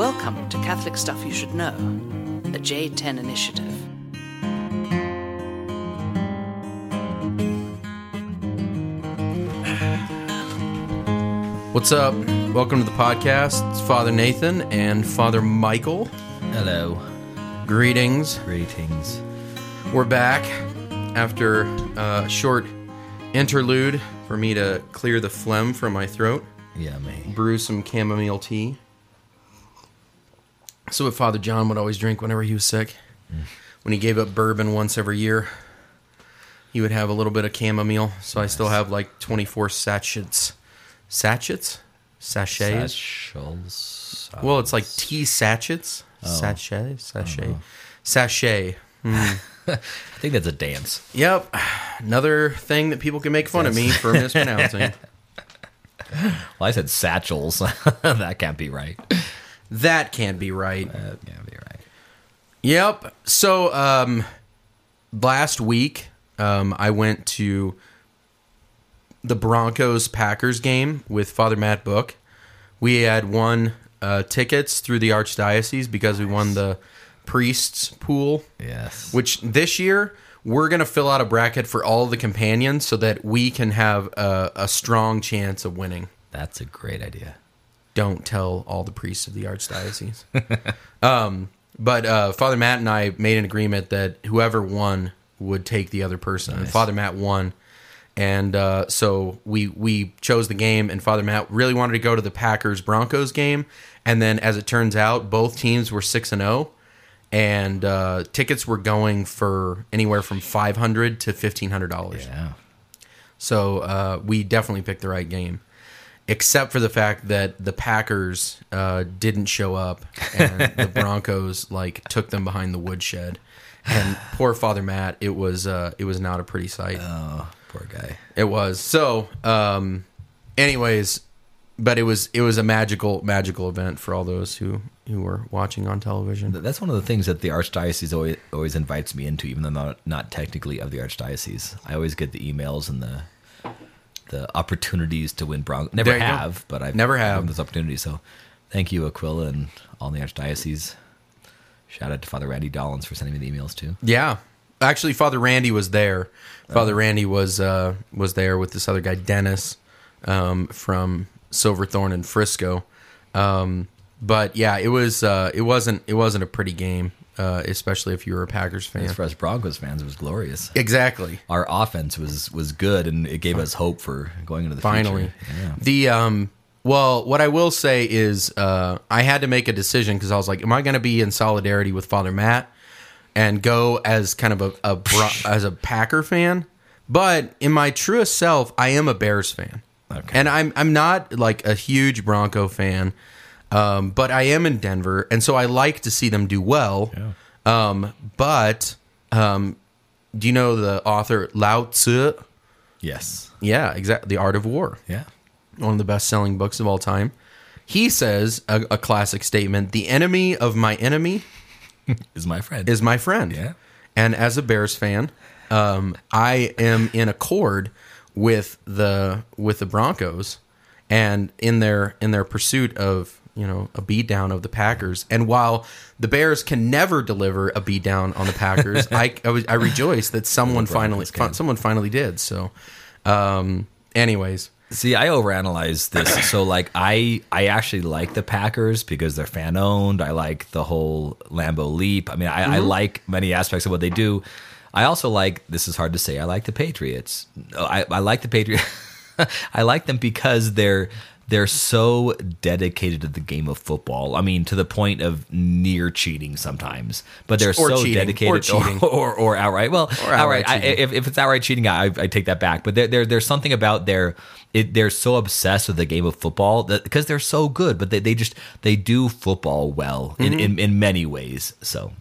Welcome to Catholic Stuff You Should Know, the J10 Initiative. What's up? Welcome to the podcast. It's Father Nathan and Father Michael. Hello. Greetings. Greetings. We're back after a short interlude for me to clear the phlegm from my throat, Yummy. brew some chamomile tea. So, what Father John would always drink whenever he was sick, when he gave up bourbon once every year, he would have a little bit of chamomile. So, I still have like 24 sachets. Sachets? Sachets? Satchels. Well, it's like tea sachets. Oh. Sachet, sachet, uh-huh. sachet. Hmm. I think that's a dance. Yep, another thing that people can make fun of me for mispronouncing. Well, I said satchels. that can't be right. That can't be right. That can't be right. Yep. So, um, last week, um, I went to the Broncos Packers game with Father Matt Book. We had won uh, tickets through the Archdiocese because we won the priests pool. Yes. which this year we're going to fill out a bracket for all the companions so that we can have a, a strong chance of winning. That's a great idea. Don't tell all the priests of the archdiocese. um, but uh, Father Matt and I made an agreement that whoever won would take the other person, and Father Matt won. And uh, so we we chose the game, and Father Matt really wanted to go to the Packers Broncos game, and then as it turns out, both teams were six and zero, and uh, tickets were going for anywhere from five hundred to fifteen hundred dollars. Yeah. So uh, we definitely picked the right game, except for the fact that the Packers uh, didn't show up and the Broncos like took them behind the woodshed. And poor Father Matt, it was uh, it was not a pretty sight. Oh, poor guy. It was so. Um, anyways, but it was it was a magical magical event for all those who who were watching on television. That's one of the things that the archdiocese always, always invites me into, even though I'm not not technically of the archdiocese. I always get the emails and the the opportunities to win Bronco. Never you go. have, but I've Never have. this opportunity. So, thank you, Aquila, and all the archdiocese. Shout out to Father Randy Dollins for sending me the emails too. Yeah. Actually, Father Randy was there. Father Randy was uh, was there with this other guy, Dennis, um, from Silverthorne and Frisco. Um, but yeah, it was uh, it wasn't it wasn't a pretty game, uh, especially if you were a Packers fan. As for us Broncos fans, it was glorious. Exactly. Our offense was was good, and it gave us hope for going into the Finally, future. Yeah. the um. Well, what I will say is, uh, I had to make a decision because I was like, "Am I going to be in solidarity with Father Matt and go as kind of a, a Bro- as a Packer fan?" But in my truest self, I am a Bears fan, Okay. and I'm I'm not like a huge Bronco fan, um, but I am in Denver, and so I like to see them do well. Um, but um, do you know the author Lao Tzu? Yes. Yeah, exactly. The Art of War Yeah. one of the best selling books of all time. He says a, a classic statement The enemy of my enemy Is my friend. is my friend. Yeah. And as a Bears fan, um, I am in accord with the with the Broncos and in their in their pursuit of you know a beat down of the Packers. And while the Bears can never deliver a beat down on the Packers, I I, I rejoice that someone finally someone finally did. So, um, anyways, See, I overanalyze this. so like I I actually like the Packers because they're fan owned. I like the whole Lambeau leap. I mean, I, I like many aspects of what they do. I also like this is hard to say. I like the Patriots. I, I like the Patriots. I like them because they're they're so dedicated to the game of football. I mean, to the point of near cheating sometimes. But they're Or so cheating. dedicated, Or cheating. or, or outright. Well, Or outright outright. I, if, if it's outright cheating, I, I take that back. But there, there, there's something about their, it, they're so obsessed with the game of football that because they're so good, but they, they just they do football well Mm-hmm. in, in many ways. So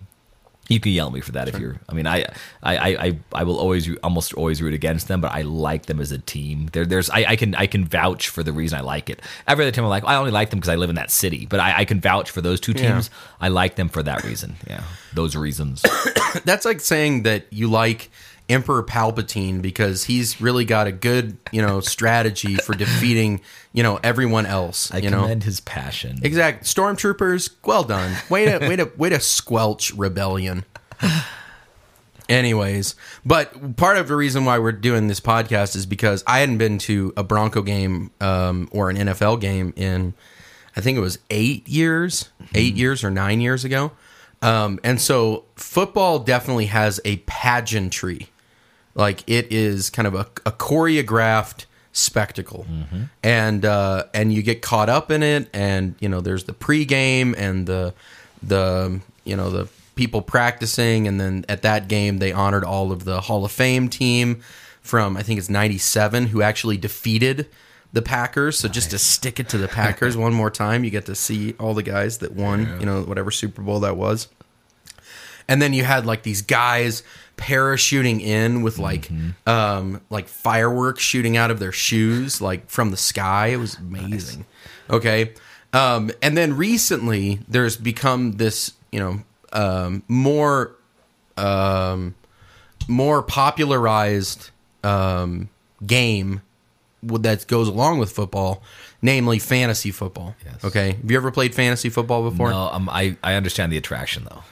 you can yell at me for that if you're. I mean, I I, I, I, will always almost always root against them, but I like them as a team. There, there's I, I can I can vouch for the reason I like it. Every other team I'm like I only like them because I live in that city, but I, I can vouch for those two Yeah. teams. I like them for that reason. Yeah, those reasons. that's like saying that you like Emperor Palpatine because he's really got a good, you know, strategy for defeating, you know, everyone else. I you know, commend his passion. exact stormtroopers. Well done. Way to way to way to squelch rebellion. Anyways, but part of the reason why we're doing this podcast is because I hadn't been to a Bronco game um, or an NFL game in, I think it was eight years, eight years or nine years ago. Um, and so football definitely has a pageantry. Like it is kind of a, a choreographed spectacle, and uh, and you get caught up in it. And you know, there's the pregame and the the you know the people practicing, and then at that game they honored all of the Hall of Fame team from I think it's '97 who actually defeated the Packers. So just to stick it to the Packers one more time, you get to see all the guys that won, you know, whatever Super Bowl that was. And then you had like these guys parachuting in with like um like fireworks shooting out of their shoes like from the sky. It was amazing. Okay. Um and then recently there's become this, you know, um more um more popularized um game that goes along with football, namely fantasy football. Yes. Okay. Have you ever played fantasy football before? No, um, I I understand the attraction though.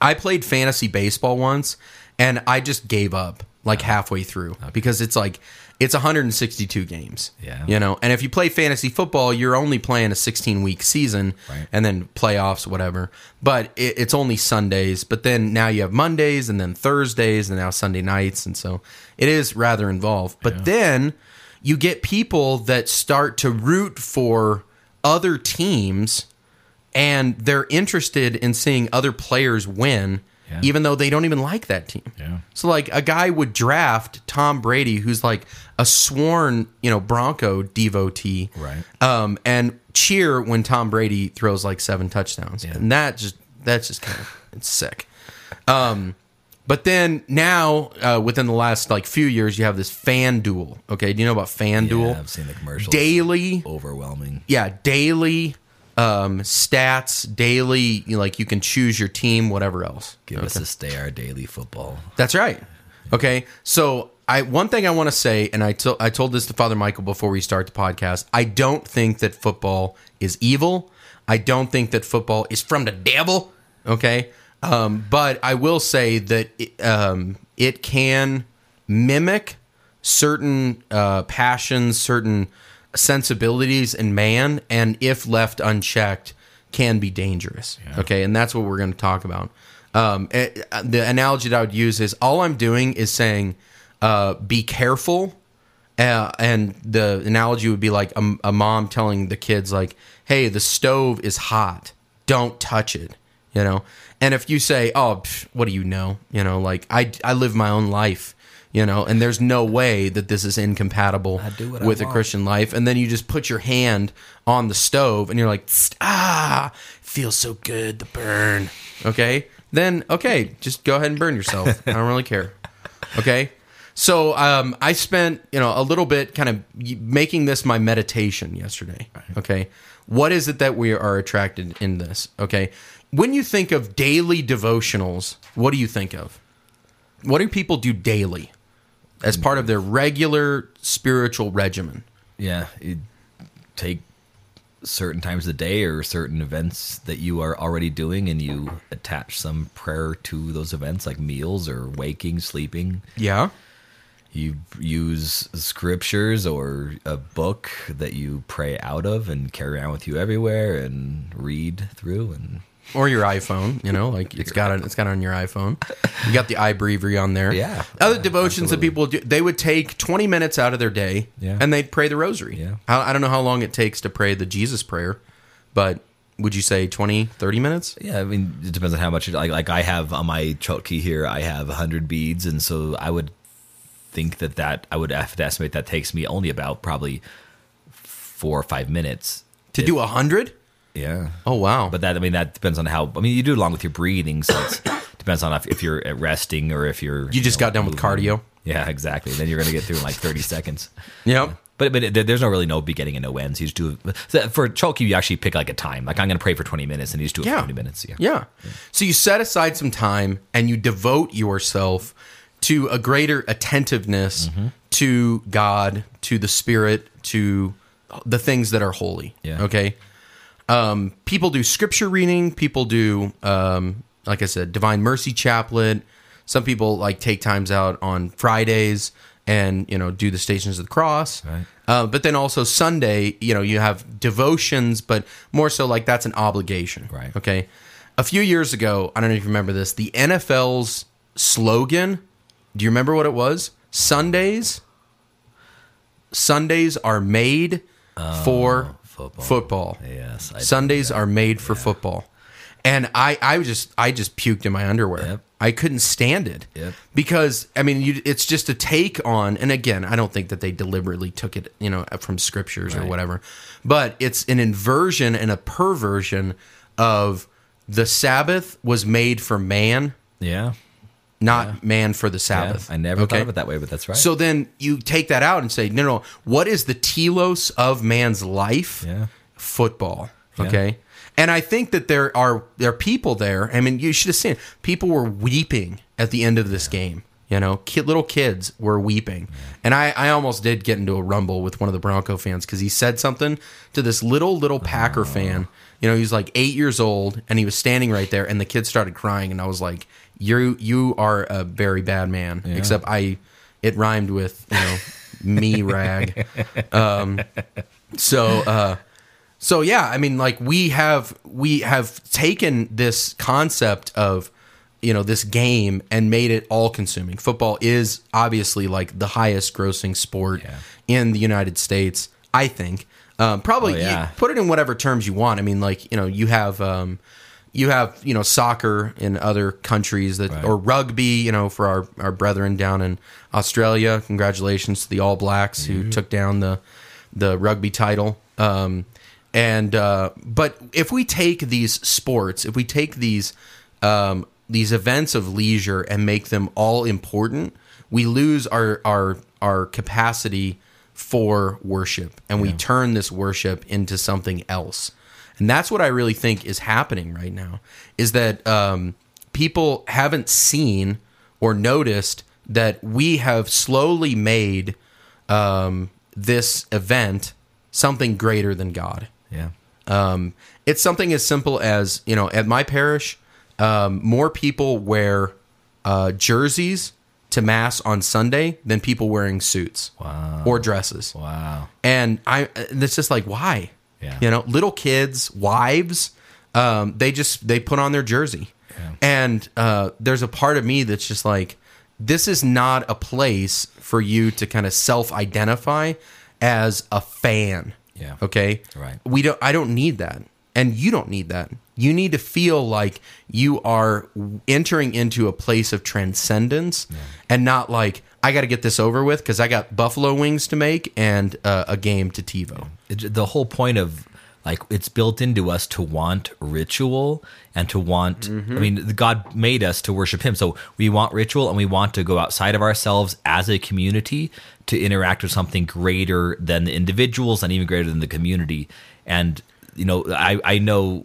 I played fantasy baseball once and I just gave up like halfway through because it's like it's 162 games. Yeah. You know, and if you play fantasy football, you're only playing a 16 week season Right. and then playoffs, whatever. But it, it's only Sundays. But then now you have Mondays and then Thursdays and now Sunday nights. And so it is rather involved. But then you get people that start to root for other teams and they're interested in seeing other players win, Yeah. even though they don't even like that team. Yeah. So like a guy would draft Tom Brady, who's like a sworn, you know, Bronco devotee, Right. Um, and cheer when Tom Brady throws like seven touchdowns, and that just that's just kind of it's sick. Um, but then now, uh, within the last like few years, you have this FanDuel. Okay, do you know about FanDuel? Yeah, I've seen the commercials. Daily Overwhelming. yeah, daily um, stats, daily you know, like you can choose your team, whatever else. Give us a stay our daily football. That's right. Okay, so I one thing I want to say, and I to- I told this to Father Michael before we start the podcast. I don't think that football is evil. I don't think that football is from the devil. Okay, um, but I will say that it, um, it can mimic certain uh, passions, certain sensibilities in man, and if left unchecked, can be dangerous. Okay, and that's what we're going to talk about. Um, it- the analogy that I would use is all I'm doing is saying, uh, be careful. Uh, and the analogy would be like a, a mom telling the kids, like, "Hey, the stove is hot. Don't touch it." You know. And if you say, "Oh, pff, what do you know?" You know, like I I live my own life. You know, and there's no way that this is incompatible do what I with a. Christian life. And then you just put your hand on the stove, and you're like, "Ah, feels so good the burn." Okay, then okay, just go ahead and burn yourself. I don't really care. Okay. So um, I spent you know a little bit kind of making this my meditation yesterday. Okay, what is it that we are attracted in this? Okay, when you think of daily devotionals, what do you think of? What do people do daily as part of their regular spiritual regimen? Yeah, you take certain times of the day or certain events that you are already doing and you attach some prayer to those events like meals or waking, sleeping. Yeah. You use scriptures or a book that you pray out of and carry around with you everywhere and read through and or your iPhone. You know, like it's got it. It's got it on your iPhone. You got the iBreviary on there. Yeah. Other Yeah, devotions that people do, they would take twenty minutes out of their day, Yeah. and they'd pray the Rosary. Yeah. I, I don't know how long it takes to pray the Jesus prayer, but would you say 20, 30 minutes? Yeah, I mean, it depends on how much. Like, like I have on my chotki here, I have hundred beads, and so I would think that that I would have to estimate that takes me only about probably four or five minutes To do a hundred? Yeah. Oh wow! But that I mean that depends on how. I mean you do it along with your breathing, so it depends on if, if you're at resting or if you're. you just know, got done with moving. cardio. Yeah, exactly. Then you're gonna get through in like thirty seconds. Yep. But but there- there's no really no beginning and no ends. You just do so for chotki. You actually pick like a time. Like I'm gonna pray for 20 minutes, and you just do it Yeah. for 20 minutes. Yeah. Yeah. So you set aside some time and you devote yourself to a greater attentiveness Mm-hmm. to God, to the Spirit, to the things that are holy. Yeah. Okay. Um, people do scripture reading. People do, um, like I said, Divine Mercy Chaplet. Some people like take times out on Fridays and you know do the Stations of the Cross. Right. Uh, but then also Sunday, you know, you have devotions, but more so like that's an obligation. Right. Okay. A few years ago, I don't know if you remember this, the NFL's slogan. Do you remember what it was? Sundays. Sundays are made for football. football. Yes, I Sundays are made for football. And I, I just, I just puked in my underwear. Yep. I couldn't stand it Yep. because I mean, you, it's just a take on. And again, I don't think that they deliberately took it, you know, from scriptures or whatever, but it's an inversion and a perversion of the Sabbath was made for man, Yeah. Not man for the Yeah. Sabbath. I never Okay? thought of it that way, but that's right. So then you take that out and say, no, no, what is the telos of man's life? Yeah. Football. Yeah. Okay. And I think that there are there are people there. I mean, you should have seen people were weeping at the end of this game. You know, kid, little kids were weeping, and I, I almost did get into a rumble with one of the Bronco fans because he said something to this little little Packer oh. fan. You know, he was like eight years old, and he was standing right there, and the kid started crying, and I was like, "You you are a very bad man." Except I, it rhymed with you know me rag. Um, so uh, so yeah, I mean, like we have we have taken this concept of you know this game and made it all consuming. Football is obviously like the highest grossing sport Yeah. in the United States. I think um, probably Oh, yeah. put it in whatever terms you want. I mean, like you know, you have. Um, you have you know soccer in other countries that Right. or rugby you know for our, our brethren down in Australia. Congratulations to the All Blacks Mm-hmm. who took down the the rugby title. Um, and uh, but if we take these sports if we take these um, these events of leisure and make them all important we lose our our our capacity for worship. And we turn this worship into something else and that's what I really think is happening right now is that um, people haven't seen or noticed that we have slowly made um, this event something greater than God. yeah. Um, it's something as simple as you know, at my parish, um, more people wear uh, jerseys to mass on Sunday than people wearing suits Wow. or dresses. Wow. And I, it's just like why? Yeah. You know, little kids, wives, um, they just they put on their jersey, and uh, there's a part of me that's just like, this is not a place for you to kind of self-identify as a fan. Yeah. Okay. Right. We don't. I don't need that, and you don't need that. You need to feel like you are entering into a place of transcendence, and not like I got to get this over with because I got buffalo wings to make and uh, a game to TiVo. It, the whole point of like it's built into us to want ritual and to want Mm-hmm. i mean god made us to worship him so we want ritual and we want to go outside of ourselves as a community to interact with something greater than the individuals and even greater than the community and you know i i know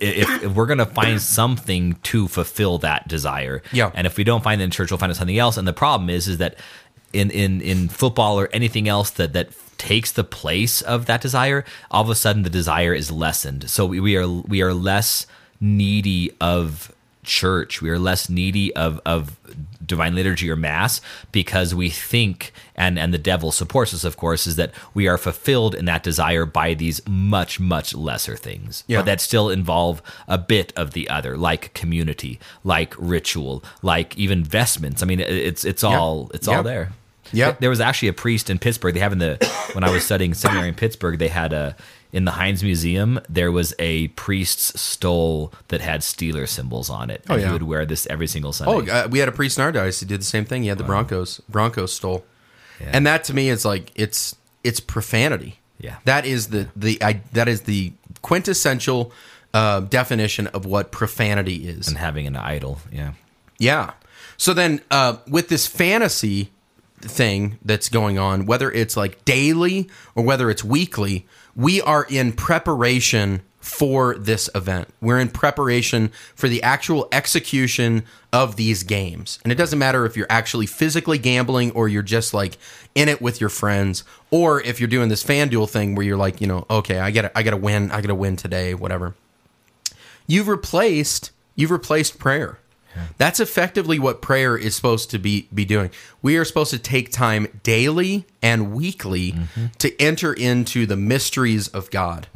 if, if we're gonna find something to fulfill that desire. Yeah. and if we don't find it in church we'll find it something else. And the problem is is that in in in football or anything else that that takes the place of that desire all of a sudden the desire is lessened. So we, we are we are less needy of church we are less needy of of divine liturgy or mass because we think and and the devil supports us of course is that we are fulfilled in that desire by these much much lesser things Yeah. but that still involve a bit of the other like community like ritual like even vestments i mean it's it's all it's Yeah. all there Yeah. there was actually a priest in pittsburgh they have in the when i was studying seminary in pittsburgh they had a in the Heinz Museum, there was a priest's stole that had Steeler symbols on it. And Oh, yeah. he would wear this every single Sunday. Oh, uh, we had a priest in our diocese who did the same thing. He had the Broncos Broncos stole, Yeah. and that to me is like it's it's profanity. Yeah. that is the the I, that is the quintessential uh, definition of what profanity is. and having an idol. Yeah. Yeah. So then, uh, with this fantasy thing that's going on, whether it's like daily or whether it's weekly, we are in preparation for this event. We're in preparation for the actual execution of these games. And it doesn't matter if you're actually physically gambling or you're just like in it with your friends or if you're doing this FanDuel thing where you're like, you know, okay, I got I got to win, I got to win today, whatever. You've replaced you've replaced prayer. That's effectively what prayer is supposed to be be doing. We are supposed to take time daily and weekly to enter into the mysteries of God.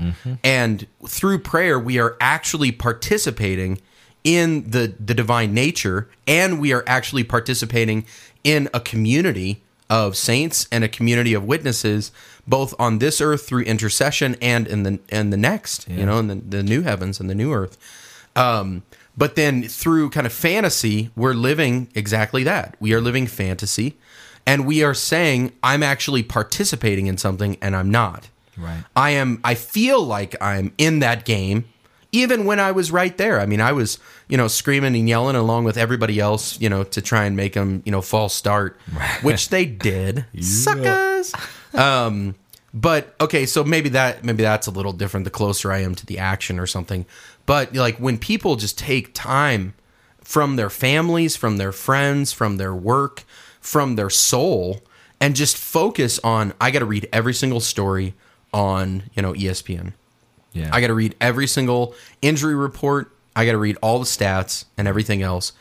And through prayer we are actually participating in the the divine nature and we are actually participating in a community of saints and a community of witnesses both on this earth through intercession and in the and the next, you know, in the, the new heavens and the new earth. Um, but then through kind of fantasy, we're living exactly that. We are living fantasy, and we are saying, I'm actually participating in something and I'm not. Right. I am, I feel like I'm in that game, even when I was right there. I mean, I was, you know, screaming and yelling along with everybody else, you know, to try and make them, you know, false start, which they did. Suckers. Um, but okay, so maybe that maybe that's a little different the closer I am to the action or something. But like when people just take time from their families, from their friends, from their work, from their soul and just focus on I got to read every single story on, you know, ESPN. Yeah. I got to read every single injury report. I got to read all the stats and everything else.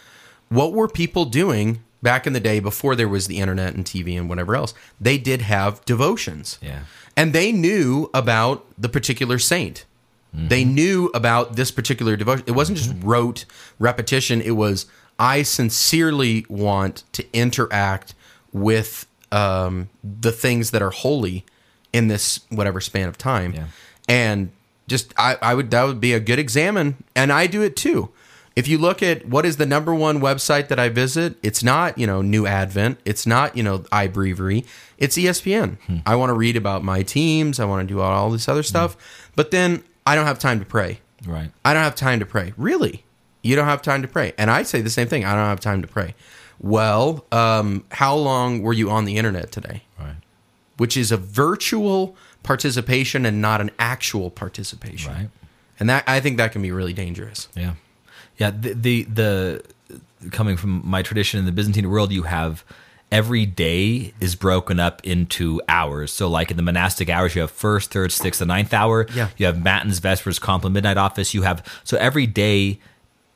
What were people doing back in the day before there was the internet and TV and whatever else? They did have devotions. Yeah. And they knew about the particular saint. They knew about this particular devotion. It wasn't just rote repetition. It was, I sincerely want to interact with um, the things that are holy in this whatever span of time. Yeah. And just, I, I would, that would be a good examine. And I do it too. If you look at what is the number one website that I visit, it's not, you know, New Advent. It's not, you know, iBreviary. It's ESPN. I want to read about my teams. I want to do all this other stuff. But then I don't have time to pray. Right. I don't have time to pray. Really? You don't have time to pray. And I say the same thing. I don't have time to pray. Well, um, how long were you on the internet today? Right. Which is a virtual participation and not an actual participation. Right. And that I think that can be really dangerous. Yeah, yeah. The, the the coming from my tradition in the Byzantine world, you have every day is broken up into hours. So, like in the monastic hours, you have first, third, sixth, and ninth hour. Yeah. You have matins, vespers, compline, midnight office. You have so every day.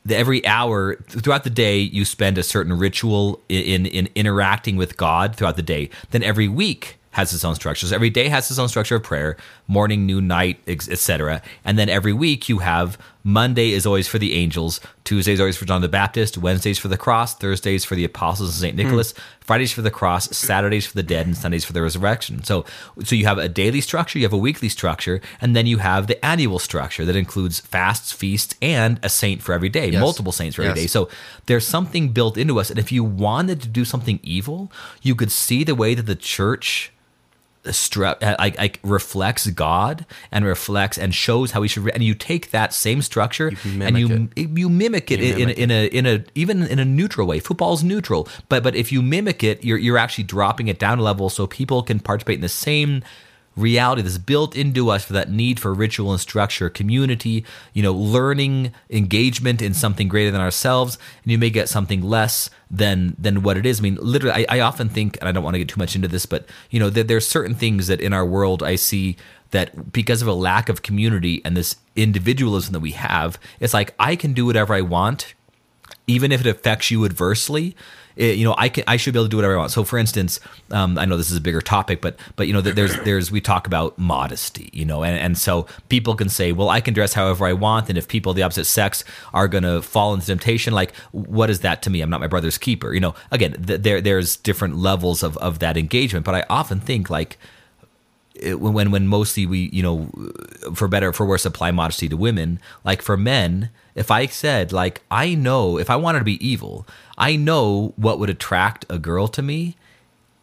The, every hour throughout the day, you spend a certain ritual in, in in interacting with God throughout the day. Then every week has its own structure. So every day has its own structure of prayer, morning, noon, night, etc. And then every week you have Monday is always for the angels, Tuesdays always for John the Baptist, Wednesdays for the cross, Thursdays for the apostles and Saint Nicholas, Fridays for the cross, Saturdays for the dead, and Sundays for the resurrection. So so you have a daily structure, you have a weekly structure, and then you have the annual structure that includes fasts, feasts, and a saint for every day, Yes. multiple saints for every Yes. day. So there's something built into us. And if you wanted to do something evil, you could see the way that the church stra- uh, like, like reflects God and reflects and shows how we should. Re- and you take that same structure and mimic you you mimic it, in, mimic in, a in a even in a neutral way. Football's neutral, but but if you mimic it, you're you're actually dropping it down a level so people can participate in the same reality that's built into us for that need for ritual and structure, community, you know, learning, engagement in something greater than ourselves, and you may get something less than than what it is. I mean, literally, I, I often think, and I don't want to get too much into this, but you know, there, there's certain things that in our world I see that because of a lack of community and this individualism that we have, it's like I can do whatever I want even if it affects you adversely, it, you know, I can I should be able to do whatever I want. So, for instance, um, I know this is a bigger topic, but but you know, there's there's we talk about modesty, you know, and and so people can say, well, I can dress however I want, and if people of the opposite sex are going to fall into temptation, like what is that to me? I'm not my brother's keeper, you know. Again, th- there there's different levels of of that engagement, but I often think like it- when when mostly we you know for better for worse apply modesty to women like for men if i said like i know if i wanted to be evil i know what would attract a girl to me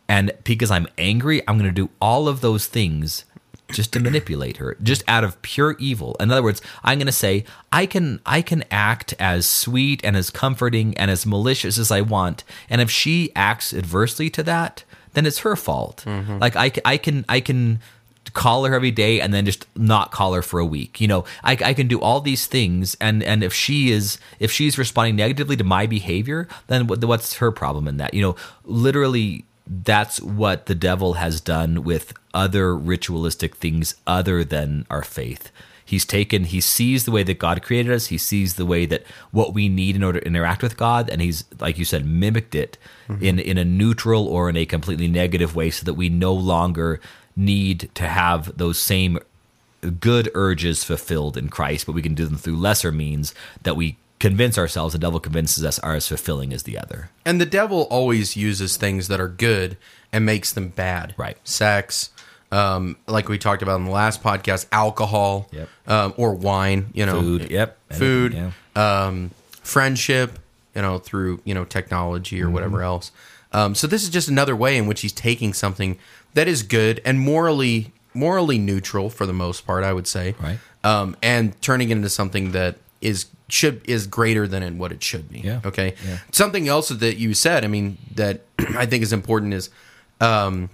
and because i'm angry i'm going to do all of those things just to manipulate her just out of pure evil. In other words i'm going to say i can i can act as sweet and as comforting and as malicious as i want and if she acts adversely to that then it's her fault. Mm-hmm. Like I, I can i can call her every day and then just not call her for a week. You know, I, I can do all these things, and and if she is if she's responding negatively to my behavior, then what's her problem in that? You know, literally. That's what the devil has done with other ritualistic things other than our faith. He's taken, he sees the way that God created us, he sees the way that what we need in order to interact with God, and he's, like you said, mimicked it Mm-hmm. in, in a neutral or in a completely negative way so that we no longer need to have those same good urges fulfilled in Christ, but we can do them through lesser means that we convince ourselves, the devil convinces us, are as fulfilling as the other. And the devil always uses things that are good and makes them bad. Right. Sex, um, like we talked about in the last podcast, alcohol, Yep. um, or wine. You know, Food, yep. food, Yeah. um, friendship. You know, through you know technology or Mm-hmm. whatever else. Um, so this is just another way in which he's taking something that is good and morally morally neutral for the most part, I would say, Right. um, and turning it into something that is should is greater than in what it should be. Yeah. Okay. Yeah. Something else that you said, I mean, that I think is important is um,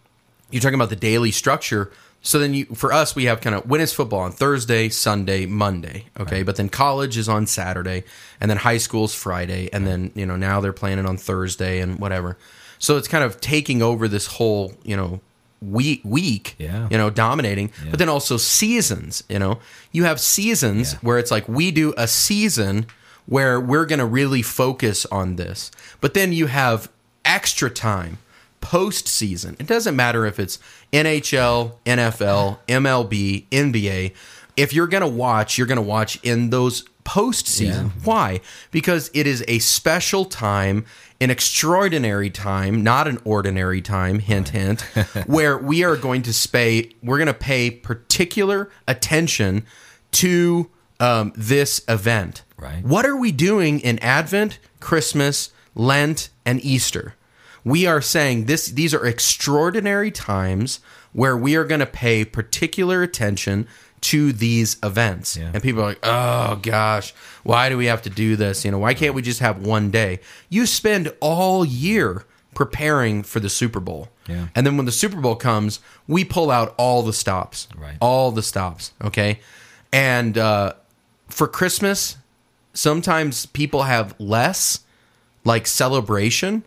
you're talking about the daily structure. So then you, for us, we have kind of when is football on Thursday, Sunday, Monday. Okay. But then college is on Saturday and then high school's Friday. And then, you know, now they're playing it on Thursday and whatever. So it's kind of taking over this whole, you know, week, week, Yeah. you know, dominating, but then also seasons, you know, you have seasons Yeah. where it's like we do a season where we're going to really focus on this. But then you have extra time postseason. It doesn't matter if it's NHL, NFL, MLB, NBA. If you're going to watch, you're going to watch in those postseason. Yeah. Why? Because it is a special time, an extraordinary time, not an ordinary time, hint, hint, where we are going to pay, we're going to pay particular attention to um, this event. Right. What are we doing in Advent, Christmas, Lent, and Easter? We are saying this these are extraordinary times where we are going to pay particular attention to these events. Yeah. And people are like, "Oh gosh, why do we have to do this? You know, why can't we just have one day?" You spend all year preparing for the Super Bowl. Yeah. And then when the Super Bowl comes, we pull out all the stops. Right. All the stops, okay? And uh for Christmas, sometimes people have less like celebration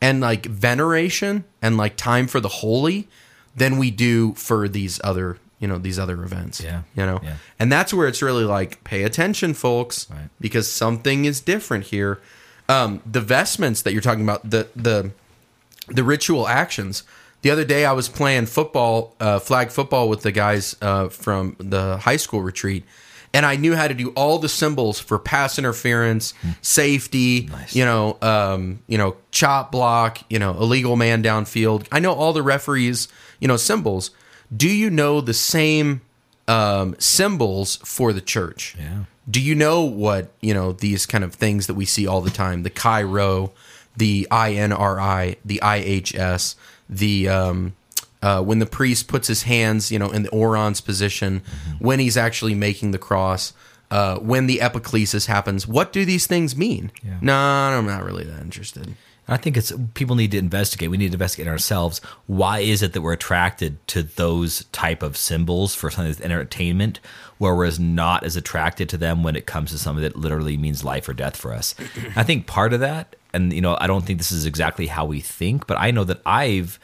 and like veneration and like time for the holy than we do for these other you know these other events Yeah. you know Yeah. and that's where it's really like pay attention folks Right. because something is different here um the vestments that you're talking about the the the ritual actions. The other day, I was playing football, uh, flag football, with the guys uh, from the high school retreat, and I knew how to do all the symbols for pass interference, safety, Nice. you know, um, you know, chop block, you know, illegal man downfield. I know all the referees, you know, symbols. Do you know the same um, symbols for the church? Yeah. Do you know what you know these kind of things that we see all the time? The Chi-Rho, the INRI, the IHS, the um, uh, when the priest puts his hands, you know, in the orans position, when he's actually making the cross, uh, when the epiclesis happens. What do these things mean? Yeah. No, I'm not really that interested. I think it's people need to investigate. We need to investigate ourselves. Why is it that we're attracted to those type of symbols for something that's entertainment, whereas not as attracted to them when it comes to something that literally means life or death for us? I think part of that, and you know, I don't think this is exactly how we think, but I know that I've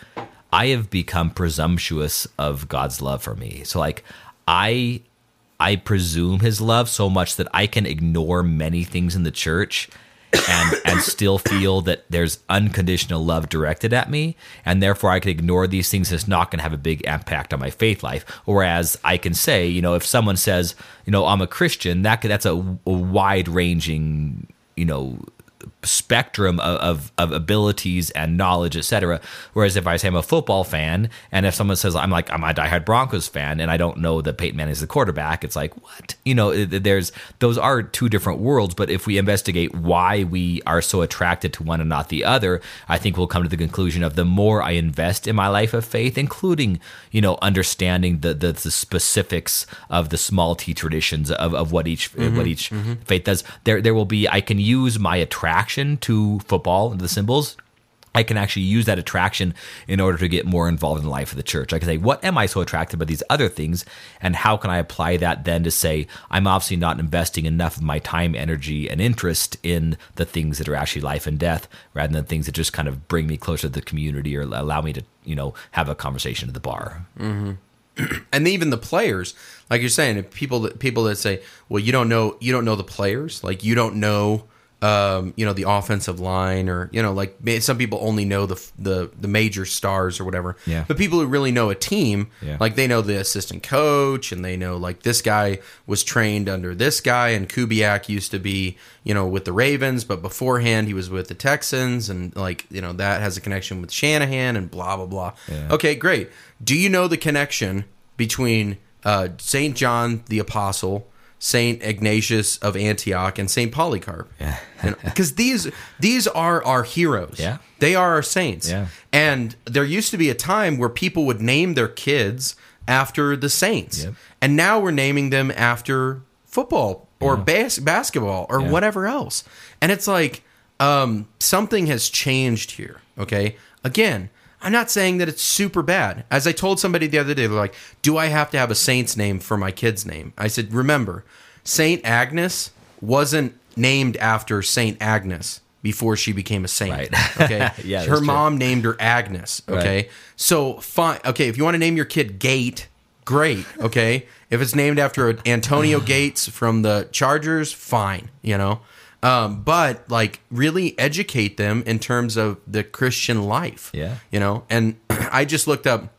I have become presumptuous of God's love for me. So like I I presume his love so much that I can ignore many things in the church and and still feel that there's unconditional love directed at me and therefore I can ignore these things it's not going to have a big impact on my faith life. Whereas I can say you know if someone says you know I'm a Christian that that's a, a wide ranging you know spectrum of, of, of abilities and knowledge, etc. Whereas if I say I'm a football fan, and if someone says I'm like I'm a diehard Broncos fan, and I don't know that Peyton Manning is the quarterback, it's like what you know. There's those are two different worlds. But if we investigate why we are so attracted to one and not the other, I think we'll come to the conclusion of the more I invest in my life of faith, including you know understanding the the, the specifics of the small T traditions of, of what each what mm-hmm. each mm-hmm. faith does. There there will be I can use my attraction to football and the symbols I can actually use that attraction in order to get more involved in the life of the church. I can say, what am I so attracted by these other things? And how can I apply that then to say, I'm obviously not investing enough of my time, energy, and interest in the things that are actually life and death rather than things that just kind of bring me closer to the community or allow me to, you know, have a conversation at the bar. Mm-hmm. and even the players like you're saying people that people that say well you don't know you don't know the players like you don't know um, you know the offensive line or you know like some people only know the the the major stars or whatever Yeah. but people who really know a team Yeah. like they know the assistant coach and they know like this guy was trained under this guy and Kubiak used to be you know with the Ravens but beforehand he was with the Texans and like you know that has a connection with Shanahan and blah blah blah Yeah. okay great do you know the connection between uh, Saint John the Apostle, Saint Ignatius of Antioch, and Saint Polycarp? Yeah. Because these these are our heroes. Yeah. they are our saints. Yeah. and there used to be a time where people would name their kids after the saints, Yep. and now we're naming them after football or bas- basketball or Yeah. whatever else. And it's like um, something has changed here. Okay, again. I'm not saying that it's super bad. As I told somebody the other day, they're like, "Do I have to have a saint's name for my kid's name?" I said, "Remember, Saint Agnes wasn't named after Saint Agnes before she became a saint. Right. Okay, Yeah, her true. mom named her Agnes. Okay, Right. so fine. Okay, if you want to name your kid Gate, great. Okay, if it's named after Antonio Gates from the Chargers, fine. You know, um, but like really educate them in terms of the Christian life. Yeah. you know, and I just looked up,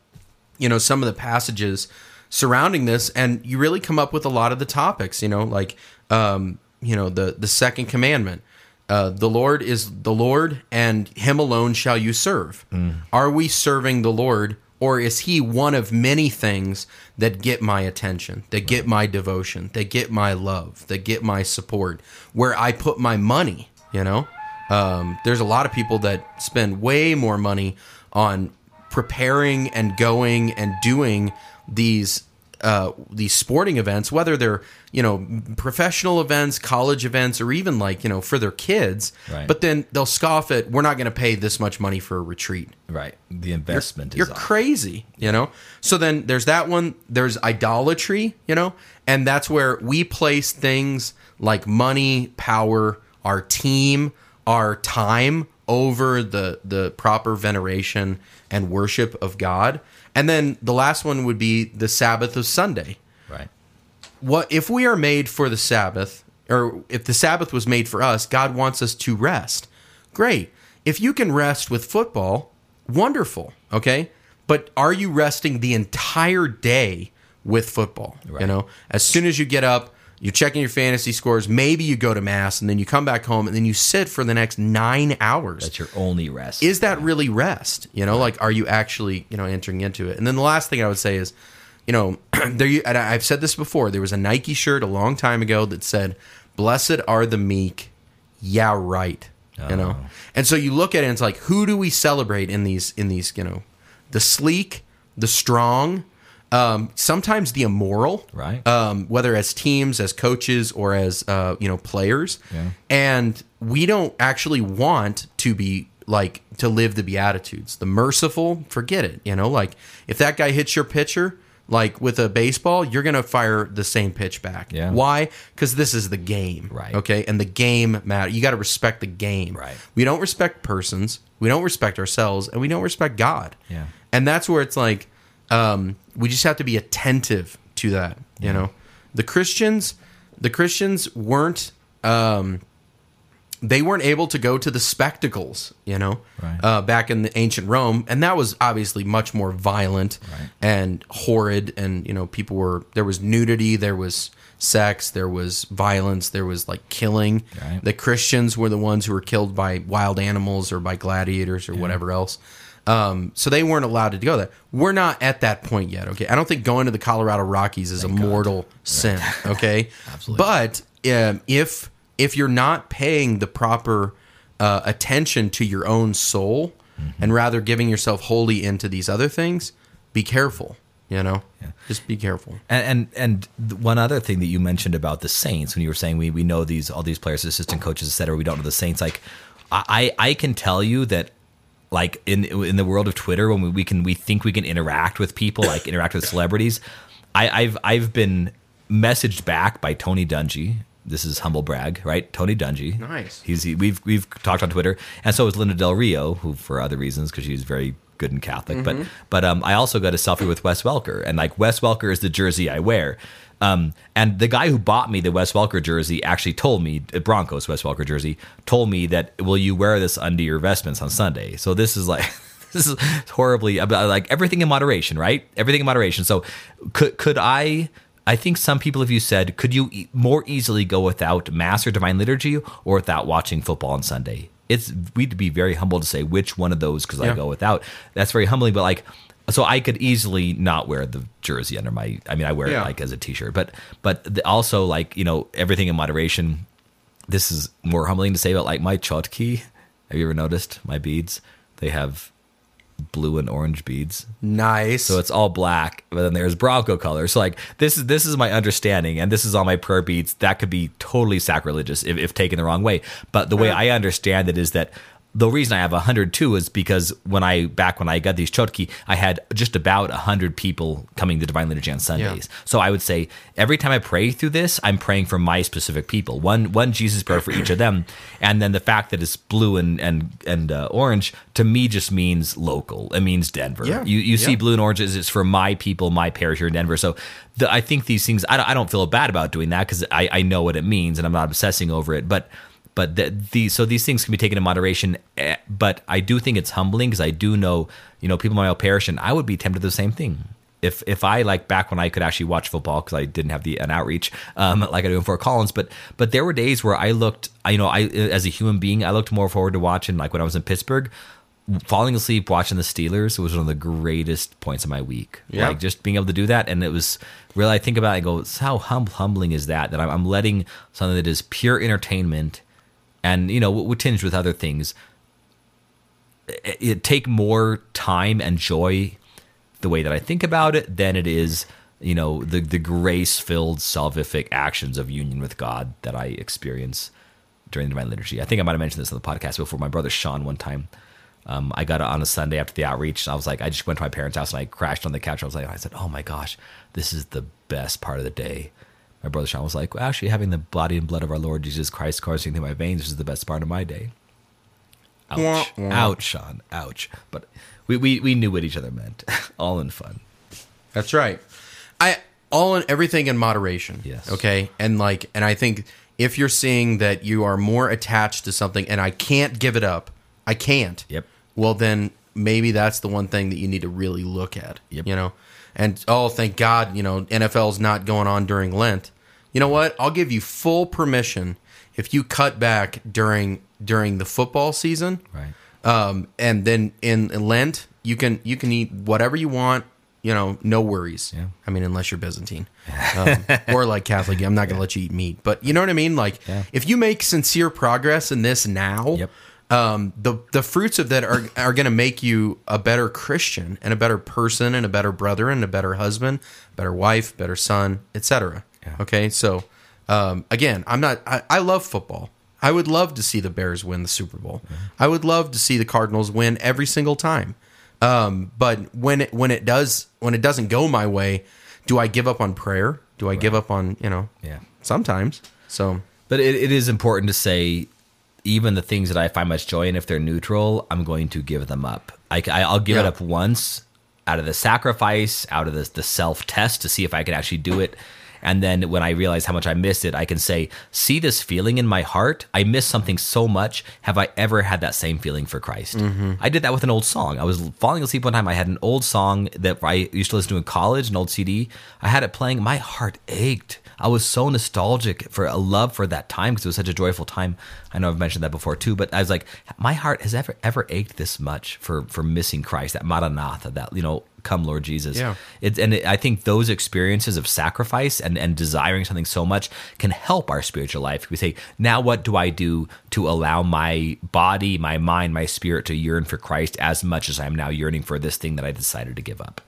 you know, some of the passages surrounding this, and you really come up with a lot of the topics. You know, like um, you know the the second commandment. Uh, the Lord is the Lord, and Him alone shall you serve. Are we serving the Lord, or is He one of many things that get my attention, that get my devotion, that get my love, that get my support, where I put my money? You know, um, there's a lot of people that spend way more money on preparing and going and doing these uh, these sporting events, whether they're you know professional events, college events, or even like you know for their kids. Right. But then they'll scoff at, "We're not going to pay this much money for a retreat." Right. The investment is You're off. crazy, you know. So then there's that one. There's idolatry, you know, and that's where we place things like money, power, our team, our time over the the proper veneration and worship of God. And then the last one would be the Sabbath of Sunday. What if we are made for the Sabbath, or if the Sabbath was made for us, God wants us to rest. Great. If you can rest with football, wonderful. Okay. But are you resting the entire day with football? You know, as soon as you get up, you're checking your fantasy scores, maybe you go to mass, and then you come back home and then you sit for the next nine hours That's your only rest. is that really rest? You know, like are you actually you know entering into it? And then the last thing I would say is, you know, there. You, and I've said this before. There was a Nike shirt a long time ago that said, "Blessed are the meek." Yeah, right. You know, and so you look at it, and it's like, who do we celebrate in these in these you know, the sleek, the strong, um, sometimes the immoral, Right. Um, whether as teams, as coaches, or as uh, you know players, Yeah. and we don't actually want to be like to live the beatitudes the merciful forget it you know like if that guy hits your pitcher like with a baseball you're gonna fire the same pitch back Yeah. why because this is the game Right. okay and the game matter you got to respect the game Right. we don't respect persons we don't respect ourselves and we don't respect god Yeah. and that's where it's like um, we just have to be attentive to that you know the christians the christians weren't um, they weren't able to go to the spectacles, you know, Right. uh, back in the ancient Rome, and that was obviously much more violent Right. and horrid. And you know, people were there was nudity, there was sex, there was violence, there was like killing. Right. The Christians were the ones who were killed by wild animals or by gladiators or whatever else. Um, so they weren't allowed to go there. We're not at that point yet. Okay, I don't think going to the Colorado Rockies is a mortal sin. Okay, Absolutely. but um, if if you're not paying the proper uh, attention to your own soul and rather giving yourself wholly into these other things, be careful. You know, just be careful. And and, and one other thing that you mentioned about the Saints when you were saying we we know these all these players, assistant coaches, et cetera. We don't know the Saints. Like I I can tell you that like in in the world of Twitter when we, we can we think we can interact with people, like interact with celebrities. I, I've I've been messaged back by Tony Dungy. This is humble brag, right? Tony Dungy. Nice. He's he, we've we've talked on Twitter, and so is Linda Del Rio, who for other reasons because she's very good and Catholic. But but um, I also got a selfie with Wes Welker, and like Wes Welker is the jersey I wear. Um, and the guy who bought me the Wes Welker jersey actually told me, Broncos Wes Welker jersey, told me that, will you wear this under your vestments on Sunday? So this is like, this is horribly, about like everything in moderation, right? Everything in moderation. So could, could I, I think some people have you said, could you e- more easily go without Mass or Divine Liturgy or without watching football on Sunday? It's, we'd be very humble to say which one of those because I go without. That's very humbling, but like, so I could easily not wear the jersey under my. I mean, I wear Yeah. it like as a t-shirt, but but the, also like you know everything in moderation. This is more humbling to say, but like my chotki. Have you ever noticed my beads? They have blue and orange beads. Nice. So it's all black, but then there's Bronco color. So like this is this is my understanding, and this is all my prayer beads. That could be totally sacrilegious if, if taken the wrong way. But the way uh-huh. I understand it is that the reason I have 102 is because when I back when I got these chotki, I had just about 100 people coming to Divine Liturgy on Sundays. So I would say every time I pray through this, I'm praying for my specific people. One one Jesus prayer for each of them, and then the fact that it's blue and and and uh, orange to me just means local. It means Denver. Yeah. You you see blue and orange is it's for my people, my parish here in Denver. So the, I think these things I don't, I don't feel bad about doing that because I, I know what it means and I'm not obsessing over it. But but the, the so these things can be taken in moderation. eh, But I do think it's humbling because I do know you know people in my own parish and I would be tempted to the same thing. If if I like back when I could actually watch football because I didn't have the an outreach um, like I do in Fort Collins, but but there were days where I looked, I you know, I as a human being, I looked more forward to watching like when I was in Pittsburgh falling asleep watching the Steelers was one of the greatest points of my week. Yeah. Like just being able to do that. And it was really, I think about it and go, how hum- humbling is that? That I'm, I'm letting something that is pure entertainment and, you know, w- w- tinged with other things, it, it take more time and joy the way that I think about it than it is, you know, the, the grace filled salvific actions of union with God that I experience during the Divine Liturgy. I think I might have mentioned this on the podcast before. My brother Sean, one time, um, I got on a Sunday after the outreach. And I was like, I just went to my parents' house and I crashed on the couch. I was like, I said, oh my gosh, this is the best part of the day. My brother Sean was like, well, actually, having the body and blood of our Lord Jesus Christ coursing through my veins is the best part of my day. Ouch. Wah, wah. Ouch, Sean. Ouch. But we, we, we knew what each other meant. All in fun. That's right. I all in everything in moderation. Yes. Okay. And like, and I think if you're seeing that you are more attached to something, and I can't give it up, I can't. Yep. Well, then maybe that's the one thing that you need to really look at. Yep. You know. And oh, thank God, you know, NFL's not going on during Lent. You know what? I'll give you full permission if you cut back during during the football season Right. um, and then in Lent you can you can eat whatever you want. You know, no worries. Yeah. I mean, unless you're Byzantine um, or like Catholic, I'm not going to let you eat meat. But you know what I mean? Like, Yeah. if you make sincere progress in this now, Yep. Um, the the fruits of that are are going to make you a better Christian and a better person and a better brother and a better husband, better wife, better son, etc. Yeah. Okay, so um, again, I'm not. I, I love football. I would love to see the Bears win the Super Bowl. I would love to see the Cardinals win every single time. Um, but when it when it does when it doesn't go my way, do I give up on prayer? Do I give up on you know? Yeah. Sometimes. So But it, it is important to say, even the things that I find much joy in, if they're neutral, I'm going to give them up. I, will give it up once out of the sacrifice, out of the, the self test to see if I can actually do it. And then when I realize how much I missed it, I can say, see this feeling in my heart? I miss something so much. Have I ever had that same feeling for Christ? Mm-hmm. I did that with an old song. I was falling asleep one time. I had an old song that I used to listen to in college, an old CD. I had it playing. My heart ached. I was so nostalgic for a love for that time because it was such a joyful time. I know I've mentioned that before too, but I was like, my heart has ever ever ached this much for for missing Christ, that Maranatha, that you know, come Lord Jesus. Yeah. It, and it, I think those experiences of sacrifice and and desiring something so much can help our spiritual life. We say, now what do I do to allow my body, my mind, my spirit to yearn for Christ as much as I am now yearning for this thing that I decided to give up?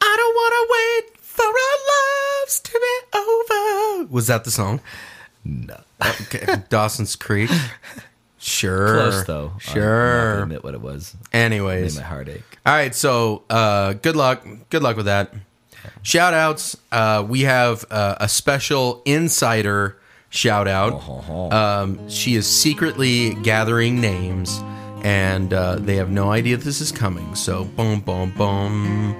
I don't want to wait for our lives to be over. Was that the song? No. Okay. Dawson's Creek. Sure. Close though. Sure. gonna admit what it was. Anyways. Made my heart ache. All right, so uh, good luck. Good luck with that. Shout outs. Uh, we have uh, a special insider shout out. Um, she is secretly gathering names, and uh, they have no idea this is coming. So, boom, boom, boom.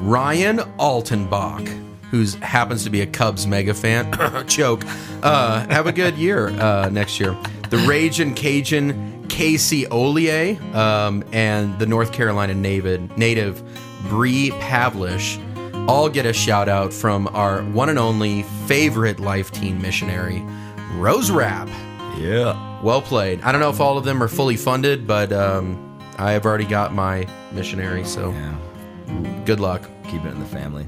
Ryan Altenbach, who happens to be a Cubs mega fan. Choke. Uh, have a good year uh, next year. The Rage and Cajun Casey Olier um, and the North Carolina native, native Bree Pavlish all get a shout out from our one and only favorite life teen missionary, Rose Rap. Yeah. Well played. I don't know if all of them are fully funded, but um, I have already got my missionary, so Yeah. Good luck. Keep it in the family.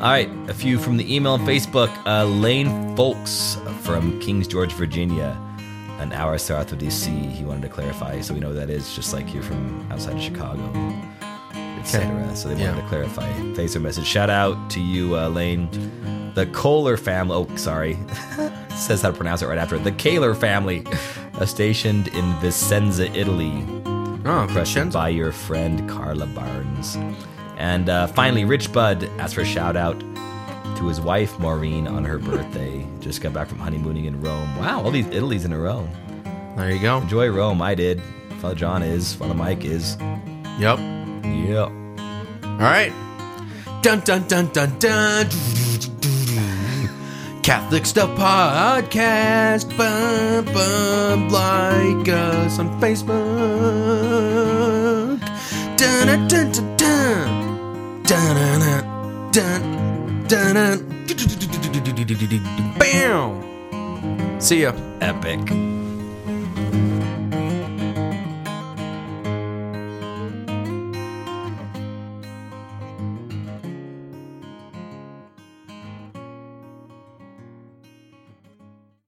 All right, a few from the email and Facebook. Uh, Lane Folks from Kings George, Virginia, an hour south of DC. He wanted to clarify, so we know that is, just like you're from outside of Chicago, etc. So they wanted Yeah. to clarify. Thanks for message. Shout out to you, uh, Lane. The Kohler family. Oh, sorry. Says how to pronounce it right after. The Kaler family, uh, stationed in Vicenza, Italy Oh, Vincenzo. by your friend Carla Barnes. And uh, finally, Rich Bud asked for a shout out to his wife Maureen on her birthday. Just got back from honeymooning in Rome. Wow, all these Italies in a row. There you go. Enjoy Rome. I did. Father John is. Father Mike is. Yep. Yep. All right. Dun dun dun dun dun. Catholic Stuff Podcast. Bum, bum, like us on Facebook. Dun dun dun dun. Dun Bam. See ya. Epic.